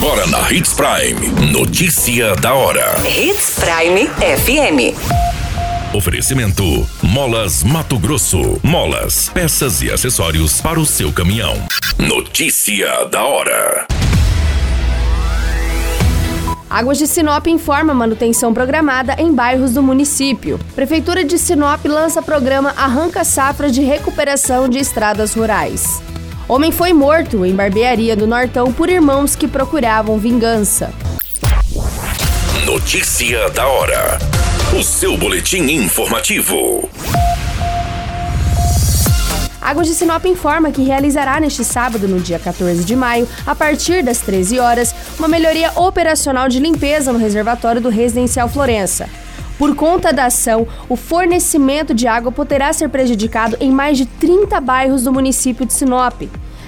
Agora na Hits Prime. Notícia da hora. Hits Prime FM. Oferecimento: Molas Mato Grosso. Molas, peças e acessórios para o seu caminhão. Notícia da hora. Águas de Sinop informa manutenção programada em bairros do município. Prefeitura de Sinop lança programa Arranca Safra de Recuperação de Estradas Rurais. Homem foi morto em barbearia do Nortão por irmãos que procuravam vingança. Notícia da hora. O seu boletim informativo. Águas de Sinop informa que realizará neste sábado, no dia 14 de maio, a partir das 13 horas, uma melhoria operacional de limpeza no reservatório do Residencial Florença. Por conta da ação, o fornecimento de água poderá ser prejudicado em mais de 30 bairros do município de Sinop.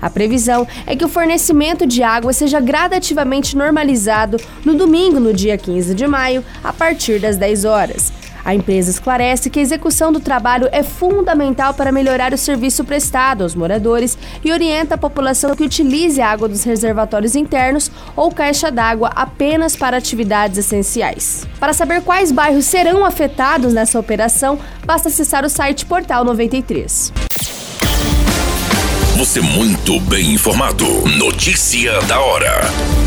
A previsão é que o fornecimento de água seja gradativamente normalizado no domingo, no dia 15 de maio, a partir das 10 horas. A empresa esclarece que a execução do trabalho é fundamental para melhorar o serviço prestado aos moradores e orienta a população que utilize a água dos reservatórios internos ou caixa d'água apenas para atividades essenciais. Para saber quais bairros serão afetados nessa operação, basta acessar o site Portal 93. Você muito bem informado. Notícia da hora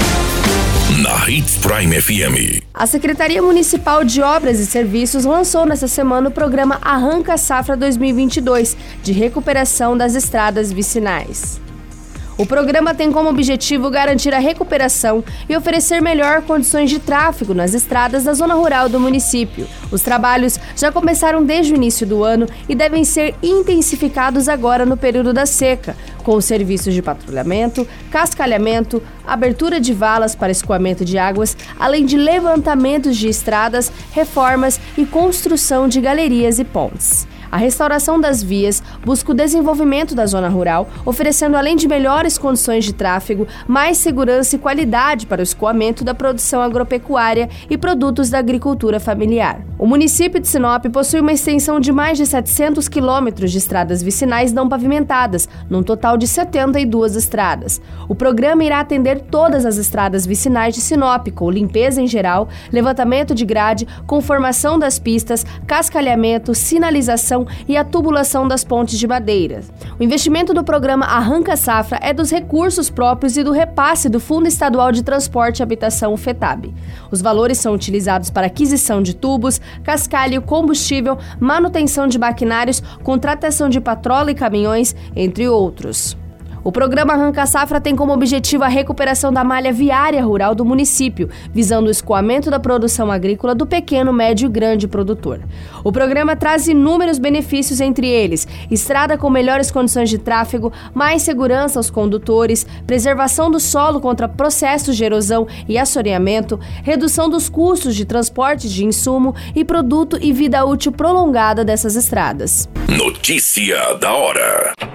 na Hits Prime FM. A Secretaria Municipal de Obras e Serviços lançou nesta semana o programa Arranca Safra 2022, de recuperação das estradas vicinais. O programa tem como objetivo garantir a recuperação e oferecer melhor condições de tráfego nas estradas da zona rural do município. Os trabalhos já começaram desde o início do ano e devem ser intensificados agora no período da seca, com os serviços de patrulhamento, cascalhamento, abertura de valas para escoamento de águas, além de levantamentos de estradas, reformas e construção de galerias e pontes. A restauração das vias busca o desenvolvimento da zona rural, oferecendo além de melhores condições de tráfego, mais segurança e qualidade para o escoamento da produção agropecuária e produtos da agricultura familiar. O município de Sinop possui uma extensão de mais de 700 quilômetros de estradas vicinais não pavimentadas, num total de 72 estradas. O programa irá atender todas as estradas vicinais de Sinop, com limpeza em geral, levantamento de grade, conformação das pistas, cascalhamento, sinalização e a tubulação das pontes de madeira. O investimento do programa Arranca Safra é dos recursos próprios e do repasse do Fundo Estadual de Transporte e Habitação, FETAB. Os valores são utilizados para aquisição de tubos, cascalho, combustível, manutenção de maquinários, contratação de patrola e caminhões, entre outros. O programa Arranca Safra tem como objetivo a recuperação da malha viária rural do município, visando o escoamento da produção agrícola do pequeno, médio e grande produtor. O programa traz inúmeros benefícios, entre eles estrada com melhores condições de tráfego, mais segurança aos condutores, preservação do solo contra processos de erosão e assoreamento, redução dos custos de transporte de insumo e produto e vida útil prolongada dessas estradas. Notícia da hora.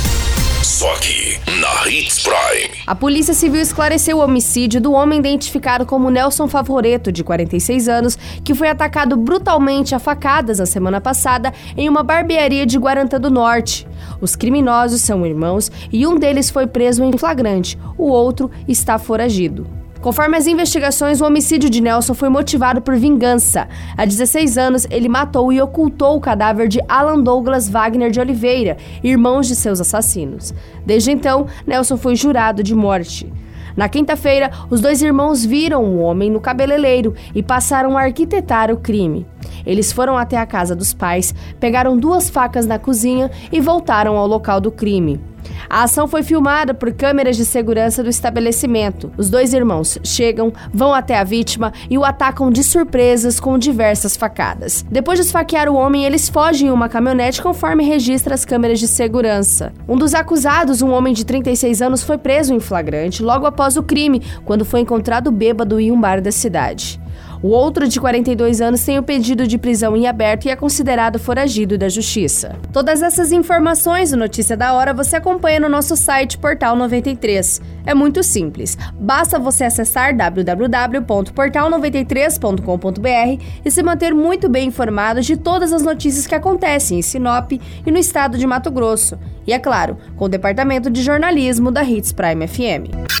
Só aqui, na Hits Prime. A Polícia Civil esclareceu o homicídio do homem identificado como Nelson Favoreto, de 46 anos, que foi atacado brutalmente a facadas na semana passada em uma barbearia de Guarantã do Norte. Os criminosos são irmãos e um deles foi preso em flagrante, o outro está foragido. Conforme as investigações, o homicídio de Nelson foi motivado por vingança. Há 16 anos, ele matou e ocultou o cadáver de Alan Douglas Wagner de Oliveira, irmãos de seus assassinos. Desde então, Nelson foi jurado de morte. Na quinta-feira, os dois irmãos viram o homem no cabeleireiro e passaram a arquitetar o crime. Eles foram até a casa dos pais, pegaram duas facas na cozinha e voltaram ao local do crime. A ação foi filmada por câmeras de segurança do estabelecimento. Os dois irmãos chegam, vão até a vítima e o atacam de surpresas com diversas facadas. Depois de esfaquear o homem, eles fogem em uma caminhonete conforme registra as câmeras de segurança. Um dos acusados, um homem de 36 anos, foi preso em flagrante logo após o crime, quando foi encontrado bêbado em um bar da cidade. O outro, de 42 anos, tem o pedido de prisão em aberto e é considerado foragido da Justiça. Todas essas informações do Notícia da Hora você acompanha no nosso site Portal 93. É muito simples. Basta você acessar www.portal93.com.br e se manter muito bem informado de todas as notícias que acontecem em Sinop e no estado de Mato Grosso. E é claro, com o departamento de jornalismo da Hits Prime FM.